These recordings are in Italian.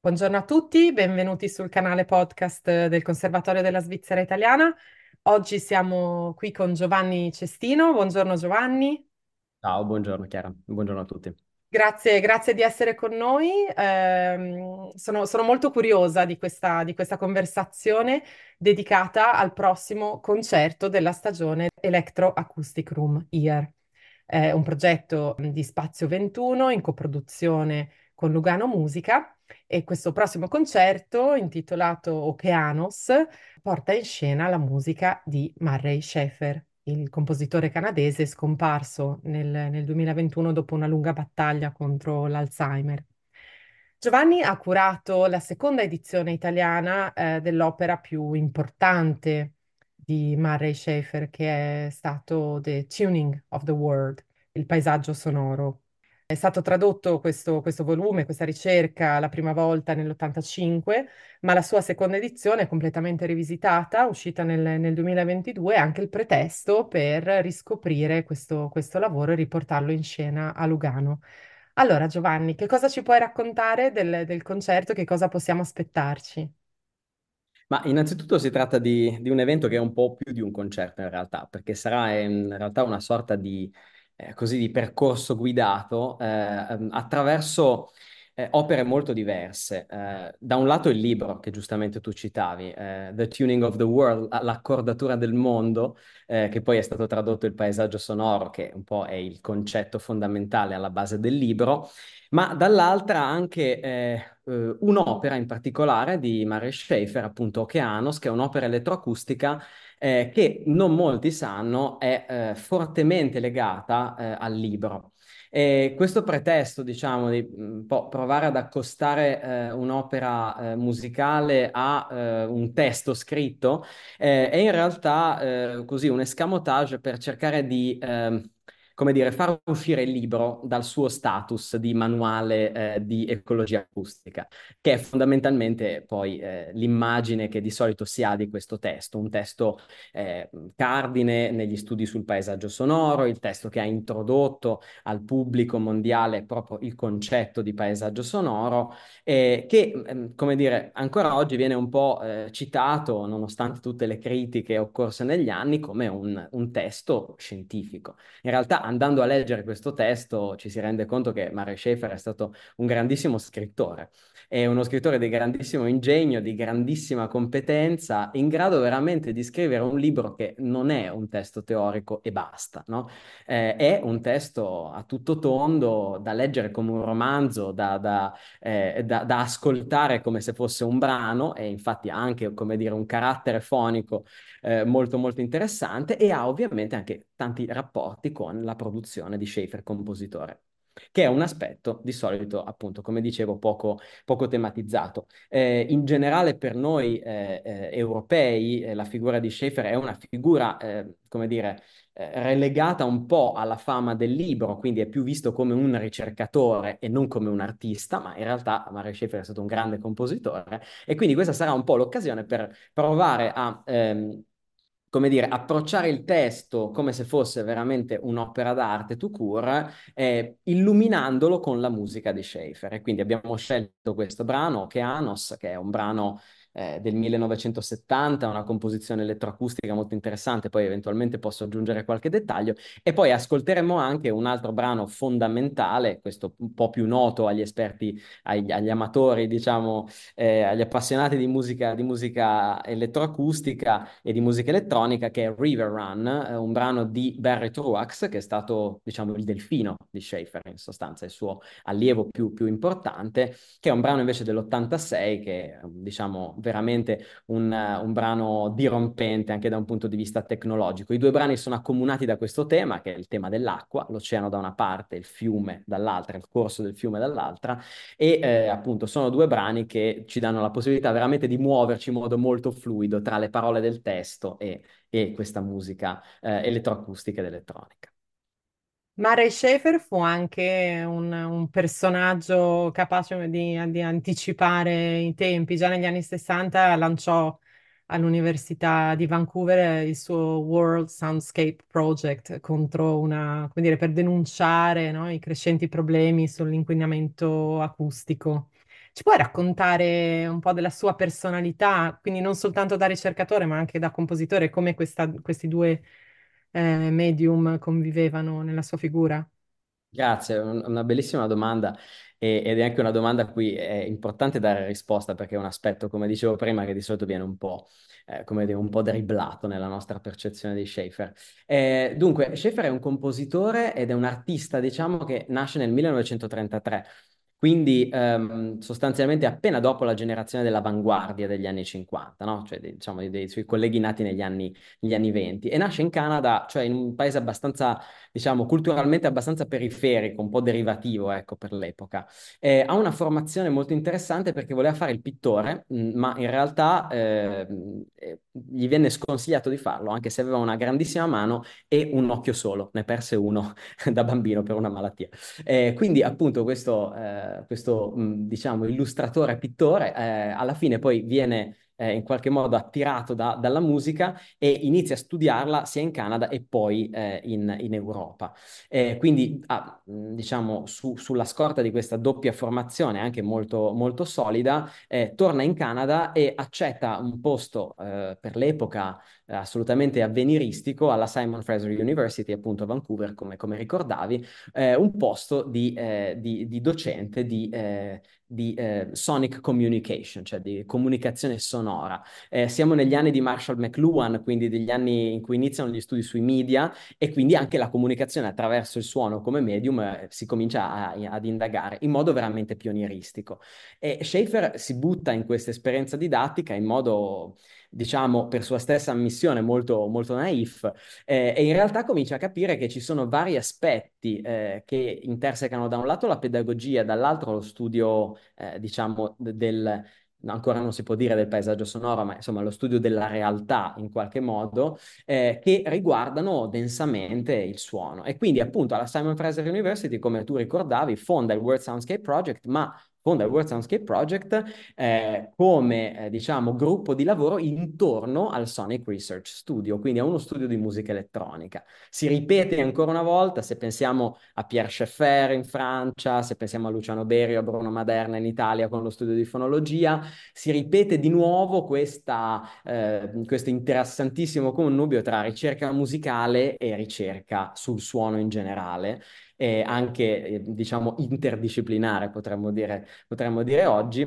Buongiorno a tutti, benvenuti sul canale podcast del Conservatorio della Svizzera Italiana. Oggi siamo qui con Giovanni Cestino. Buongiorno Giovanni. Ciao, buongiorno Chiara, buongiorno a tutti. Grazie, grazie di essere con noi. Ehm, sono, sono molto curiosa di questa, di questa conversazione dedicata al prossimo concerto della stagione Electro Acoustic Room Year. È un progetto di Spazio 21 in coproduzione con Lugano Musica e questo prossimo concerto, intitolato Okeanos, porta in scena la musica di Murray Schaeffer, il compositore canadese scomparso nel, nel 2021 dopo una lunga battaglia contro l'Alzheimer. Giovanni ha curato la seconda edizione italiana eh, dell'opera più importante di Murray Schaeffer, che è stato The Tuning of the World, il paesaggio sonoro. È stato tradotto questo, questo volume, questa ricerca, la prima volta nell'85, ma la sua seconda edizione è completamente rivisitata, uscita nel, nel 2022, è anche il pretesto per riscoprire questo, questo lavoro e riportarlo in scena a Lugano. Allora, Giovanni, che cosa ci puoi raccontare del, del concerto? Che cosa possiamo aspettarci? Ma innanzitutto si tratta di, di un evento che è un po' più di un concerto in realtà, perché sarà in realtà una sorta di, eh, così, di percorso guidato eh, ehm, attraverso eh, opere molto diverse. Eh, da un lato il libro che giustamente tu citavi, eh, The Tuning of the World, l'accordatura del mondo, eh, che poi è stato tradotto il paesaggio sonoro, che un po' è il concetto fondamentale alla base del libro, ma dall'altra anche eh, eh, un'opera in particolare di Mare Schaeffer, appunto Okeanos, che è un'opera elettroacustica che non molti sanno è fortemente legata al libro. E questo pretesto, diciamo, di po' provare ad accostare eh, un'opera eh, musicale a eh, un testo scritto, è in realtà così un escamotage per cercare di ehm, come dire, far uscire il libro dal suo status di manuale eh, di ecologia acustica, che è fondamentalmente poi eh, l'immagine che di solito si ha di questo testo, un testo eh, cardine negli studi sul paesaggio sonoro, il testo che ha introdotto al pubblico mondiale proprio il concetto di paesaggio sonoro, che, ehm, come dire, ancora oggi viene un po' eh, citato, nonostante tutte le critiche occorse negli anni, come un, un testo scientifico. In realtà andando a leggere questo testo ci si rende conto che Mare Schaeffer è stato un grandissimo scrittore, è uno scrittore di grandissimo ingegno, di grandissima competenza, in grado veramente di scrivere un libro che non è un testo teorico e basta, no? Eh, è un testo a tutto tondo da leggere come un romanzo, da, da, eh, da, da ascoltare come se fosse un brano e infatti ha anche, come dire, un carattere fonico eh, molto molto interessante e ha ovviamente anche tanti rapporti con la produzione di Schaefer compositore che è un aspetto di solito, appunto, come dicevo, poco, poco tematizzato. Eh, in generale per noi eh, eh, europei eh, la figura di Schaeffer è una figura, eh, come dire, eh, relegata un po' alla fama del libro, quindi è più visto come un ricercatore e non come un artista, ma in realtà Mario Schaeffer è stato un grande compositore e quindi questa sarà un po' l'occasione per provare a... Ehm, come dire, approcciare il testo come se fosse veramente un'opera d'arte tout court, eh, illuminandolo con la musica di Schaeffer. E quindi abbiamo scelto questo brano, Okeanos, che è un brano eh, del 1970, una composizione elettroacustica molto interessante, poi eventualmente posso aggiungere qualche dettaglio, e poi ascolteremo anche un altro brano fondamentale, questo un po' più noto agli esperti, agli, agli amatori, diciamo, eh, agli appassionati di musica, di musica elettroacustica e di musica elettronica, che è River Run, eh, un brano di Barry Truax, che è stato, diciamo, il delfino di Schaeffer, in sostanza, il suo allievo più, più importante, che è un brano invece dell'86 che, diciamo, veramente un, un, brano dirompente anche da un punto di vista tecnologico. I due brani sono accomunati da questo tema, che è il tema dell'acqua, l'oceano da una parte, il fiume dall'altra, il corso del fiume dall'altra, e eh, appunto sono due brani che ci danno la possibilità veramente di muoverci in modo molto fluido tra le parole del testo e, e questa musica eh, elettroacustica ed elettronica. Murray Schaeffer fu anche un, un personaggio capace di, di, anticipare i tempi. Già negli anni 60 lanciò all'Università di Vancouver il suo World Soundscape Project contro una, come dire, per denunciare no, i crescenti problemi sull'inquinamento acustico. Ci puoi raccontare un po' della sua personalità, quindi non soltanto da ricercatore, ma anche da compositore, come questa- questi due eh, medium convivevano nella sua figura? Grazie, una bellissima domanda ed è anche una domanda a cui è importante dare risposta perché è un aspetto, come dicevo prima, che di solito viene un po', eh, come dire, un po' dribblato nella nostra percezione di Schaeffer. Eh, dunque, Schaeffer è un compositore ed è un artista, diciamo, che nasce nel 1933. Quindi ehm, sostanzialmente appena dopo la generazione dell'avanguardia degli anni 50, no? Cioè dei, diciamo, dei, suoi colleghi nati negli anni, negli anni 20 e nasce in Canada, cioè in un paese abbastanza diciamo, culturalmente abbastanza periferico, un po' derivativo, ecco, per l'epoca. Eh, ha una formazione molto interessante perché voleva fare il pittore, mh, ma in realtà eh, eh, gli venne sconsigliato di farlo, anche se aveva una grandissima mano e un occhio solo, ne perse uno da bambino per una malattia. Eh, quindi appunto questo, eh, questo mh, diciamo, illustratore pittore eh, alla fine poi viene eh, in qualche modo attirato da, dalla musica e inizia a studiarla sia in Canada e poi eh, in, in, Europa. Eh, quindi, ah, diciamo, su, sulla scorta di questa doppia formazione, anche molto, molto solida, eh, torna in Canada e accetta un posto eh, per l'epoca assolutamente avveniristico alla Simon Fraser University, appunto a Vancouver, come, come ricordavi, un posto di, di, di docente di di eh, sonic communication, cioè di comunicazione sonora. Eh, siamo negli anni di Marshall McLuhan, quindi degli anni in cui iniziano gli studi sui media e quindi anche la comunicazione attraverso il suono come medium eh, si comincia a, ad indagare in modo veramente pionieristico. E Schaefer si butta in questa esperienza didattica in modo diciamo, per sua stessa ammissione molto, molto naif, eh, e in realtà comincia a capire che ci sono vari aspetti eh, che intersecano da un lato la pedagogia, dall'altro lo studio, eh, diciamo, del ancora non si può dire del paesaggio sonoro, ma insomma lo studio della realtà in qualche modo, eh, che riguardano densamente il suono. E quindi appunto alla Simon Fraser University, come tu ricordavi, fonda il World Soundscape Project, ma fonda il World Soundscape Project eh, come, eh, diciamo, gruppo di lavoro intorno al Sonic Research Studio, quindi a uno studio di musica elettronica. Si ripete ancora una volta, se pensiamo a Pierre Schaeffer in Francia, se pensiamo a Luciano Berio, a Bruno Maderna in Italia con lo studio di fonologia, si ripete di nuovo questa, eh, questo interessantissimo connubio tra ricerca musicale e ricerca sul suono in generale eh, anche eh, diciamo interdisciplinare, potremmo dire, potremmo dire oggi,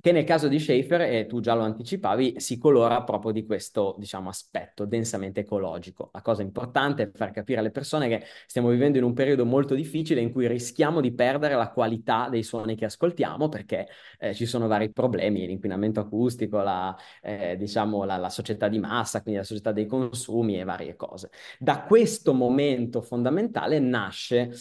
che nel caso di Schaefer, e tu già lo anticipavi, si colora proprio di questo, diciamo, aspetto densamente ecologico. La cosa importante è far capire alle persone che stiamo vivendo in un periodo molto difficile in cui rischiamo di perdere la qualità dei suoni che ascoltiamo perché eh, ci sono vari problemi, l'inquinamento acustico, la, eh, diciamo, la, la società di massa, quindi la società dei consumi e varie cose. Da questo momento fondamentale nasce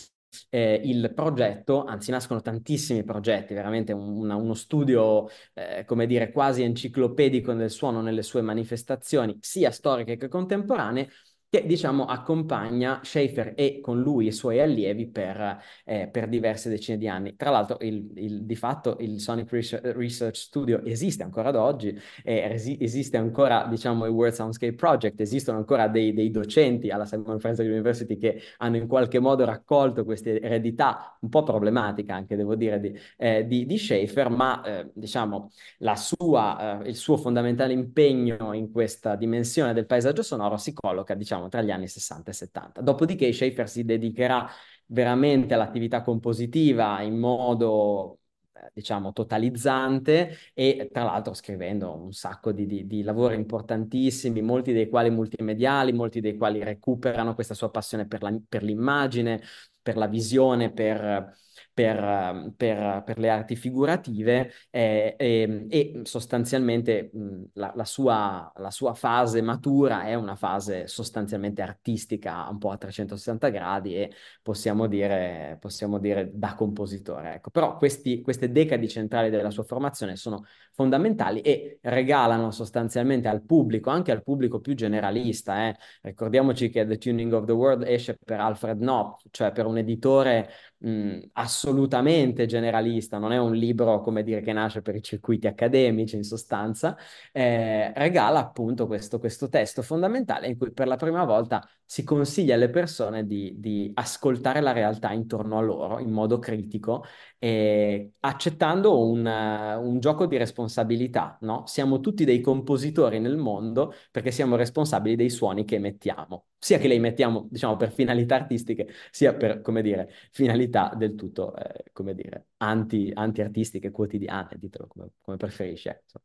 eh, il progetto, anzi nascono tantissimi progetti, veramente un, uno studio, eh, come dire, quasi enciclopedico del suono nelle sue manifestazioni, sia storiche che contemporanee, che diciamo accompagna Schaefer e con lui i suoi allievi per, eh, per diverse decine di anni. Tra l'altro, il, il, di fatto il Sonic Research Studio esiste ancora ad oggi, eh, esiste ancora diciamo il World Soundscape Project, esistono ancora dei, dei, docenti alla Simon Fraser University che hanno in qualche modo raccolto questa eredità un po' problematica anche devo dire di, eh, di, di Schaefer, ma eh, diciamo sua, eh, il suo fondamentale impegno in questa dimensione del paesaggio sonoro si colloca diciamo diciamo tra gli anni 60 e 70. Dopodiché Schaefer si dedicherà veramente all'attività compositiva in modo eh, diciamo totalizzante e tra l'altro scrivendo un sacco di, di, di, lavori importantissimi, molti dei quali multimediali, molti dei quali recuperano questa sua passione per, la, per l'immagine, per la visione, per per, per, per le arti figurative eh, e, e, sostanzialmente mh, la, la, sua, la, sua, fase matura è una fase sostanzialmente artistica un po' a 360 gradi e possiamo dire, possiamo dire da compositore. Ecco. Però questi, queste decadi centrali della sua formazione sono fondamentali e regalano sostanzialmente al pubblico, anche al pubblico più generalista. Eh. Ricordiamoci che The Tuning of the World esce per Alfred Knopf, cioè per un editore mh, assolutamente generalista, non è un libro, come dire, che nasce per i circuiti accademici in sostanza, eh, regala appunto questo, questo testo fondamentale in cui per la prima volta si consiglia alle persone di, di ascoltare la realtà intorno a loro in modo critico e accettando un, eh, un gioco di responsabilità, no? Siamo tutti dei compositori nel mondo perché siamo responsabili dei suoni che emettiamo, sia che li emettiamo, diciamo, per finalità artistiche, sia per, dire, finalità del tutto, eh, dire, anti, anti-artistiche quotidiane, ditelo come, come preferisci. ecco.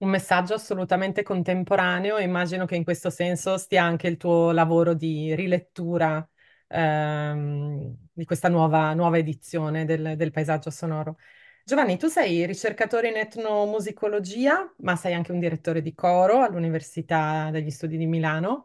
Un messaggio assolutamente contemporaneo. Immagino che in questo senso stia anche il tuo lavoro di rilettura ehm, di questa nuova, nuova edizione del, del paesaggio sonoro. Giovanni, tu sei ricercatore in etnomusicologia, ma sei anche un direttore di coro all'Università degli Studi di Milano.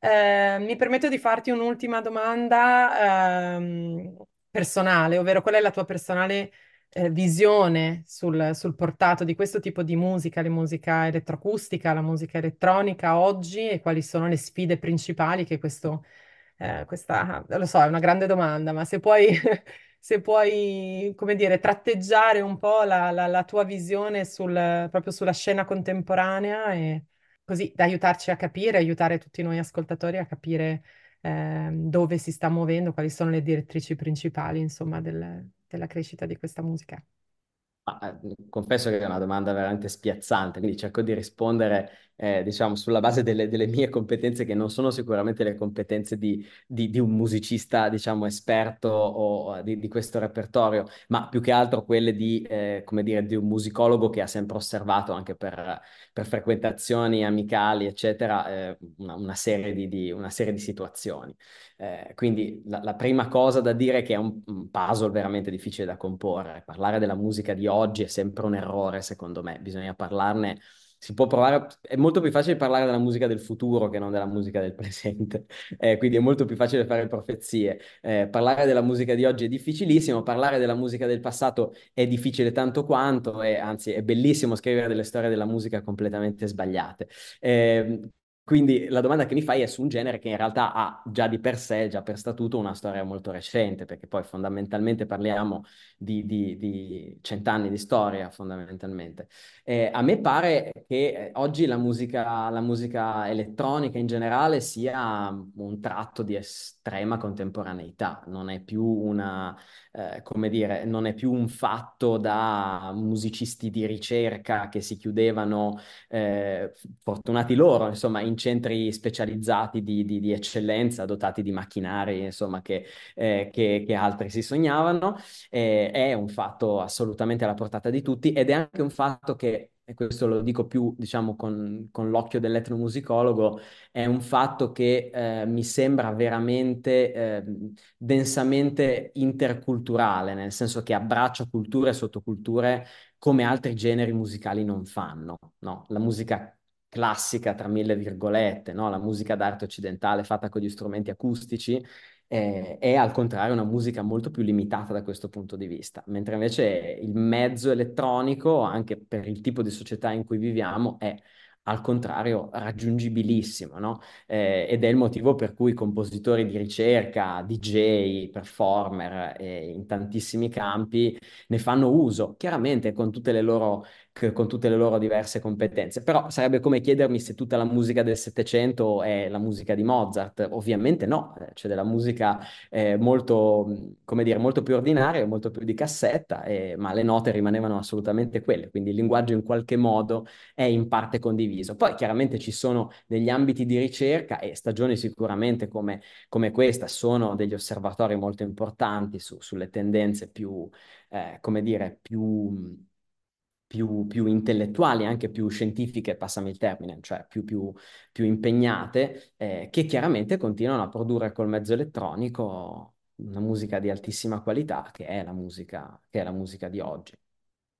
Eh, mi permetto di farti un'ultima domanda ehm, personale, ovvero qual è la tua personale eh, visione sul, sul portato di questo tipo di musica, la musica elettroacustica, la musica elettronica oggi e quali sono le sfide principali che questo, eh, questa, lo so, è una grande domanda, ma se puoi, se puoi, come dire, tratteggiare un po' la, la- la tua visione sul- proprio sulla scena contemporanea e così da aiutarci a capire, aiutare tutti noi ascoltatori a capire ehm, dove si sta muovendo, quali sono le direttrici principali, insomma, del- della crescita di questa musica. Ma, eh, confesso che è una domanda veramente spiazzante, quindi cerco di rispondere, eh, diciamo, sulla base delle, delle mie competenze, che non sono sicuramente le competenze di, di- di un musicista, diciamo, esperto o di, di questo repertorio, ma più che altro quelle di, eh, come dire, di un musicologo che ha sempre osservato anche per, per frequentazioni amicali, eccetera, eh, una, una serie di, una serie di situazioni. Eh, quindi la, la prima cosa da dire è che è un, un puzzle veramente difficile da comporre. Parlare della musica di oggi è sempre un errore, secondo me. Bisogna parlarne. Si può provare, è molto più facile parlare della musica del futuro che non della musica del presente, Eh, quindi è molto più facile fare profezie. Eh, parlare della musica di oggi è difficilissimo, parlare della musica del passato è difficile tanto quanto, e anzi è bellissimo scrivere delle storie della musica completamente sbagliate. Eh, quindi la domanda che mi fai è su un genere che in realtà ha già di per sé, già per statuto, una storia molto recente, perché poi fondamentalmente parliamo di, di- di cent'anni di storia, fondamentalmente. Eh, a me pare che eh, oggi la musica, la musica elettronica in generale sia un tratto di estrema contemporaneità, non è più una, eh, come dire, non è più un fatto da musicisti di ricerca che si chiudevano eh, fortunati loro, insomma, in centri specializzati di, di- di eccellenza, dotati di macchinari, insomma, che, eh, che- che altri si sognavano. Eh, è un fatto assolutamente alla portata di tutti ed è anche un fatto che, e questo lo dico più, diciamo, con, con l'occhio dell'etnomusicologo, è un fatto che eh, mi sembra veramente eh, densamente interculturale, nel senso che abbraccia culture e sottoculture come altri generi musicali non fanno, no? La musica classica, tra mille virgolette, no? La musica d'arte occidentale fatta con gli strumenti acustici, eh, è al contrario una musica molto più limitata da questo punto di vista, mentre invece il mezzo elettronico, anche per il tipo di società in cui viviamo, è al contrario raggiungibilissimo, no? Eh, ed è il motivo per cui compositori di ricerca, DJ, performer, eh, in tantissimi campi ne fanno uso, chiaramente con tutte le loro, con tutte le loro diverse competenze. Però sarebbe come chiedermi se tutta la musica del Settecento è la musica di Mozart. Ovviamente no, eh, c'è della musica eh, molto, come dire, molto più ordinaria, molto più di cassetta, eh, ma le note rimanevano assolutamente quelle, quindi il linguaggio in qualche modo è in parte condiviso. Poi chiaramente ci sono degli ambiti di ricerca e stagioni sicuramente come, come questa sono degli osservatori molto importanti su- sulle tendenze più, eh, come dire, più, più, più intellettuali, anche più scientifiche, passami il termine, cioè più, più, più impegnate, eh, che chiaramente continuano a produrre col mezzo elettronico una musica di altissima qualità, che è la musica, che è la musica di oggi.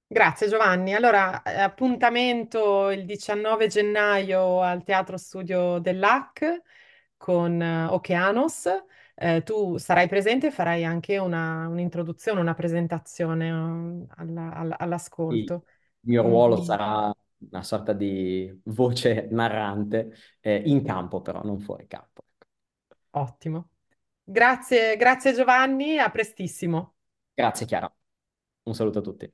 Grazie Giovanni. Allora, eh, appuntamento il 19 gennaio al Teatro Studio dell'AC con eh, Okeanos. Eh, tu sarai presente e farai anche una- un'introduzione, una presentazione eh, alla- alla- Il mio ruolo Quindi, sarà una sorta di voce narrante, eh, in campo però, non fuori campo. ottimo. Grazie, grazie Giovanni, a prestissimo. Grazie Chiara, un saluto a tutti.